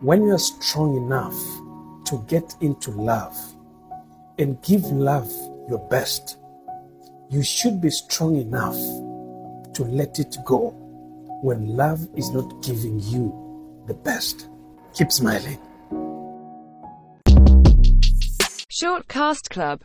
when you are strong enough to get into love and give love your best, you should be strong enough to let it go when love is not giving you the best. Keep smiling. Shortcast Club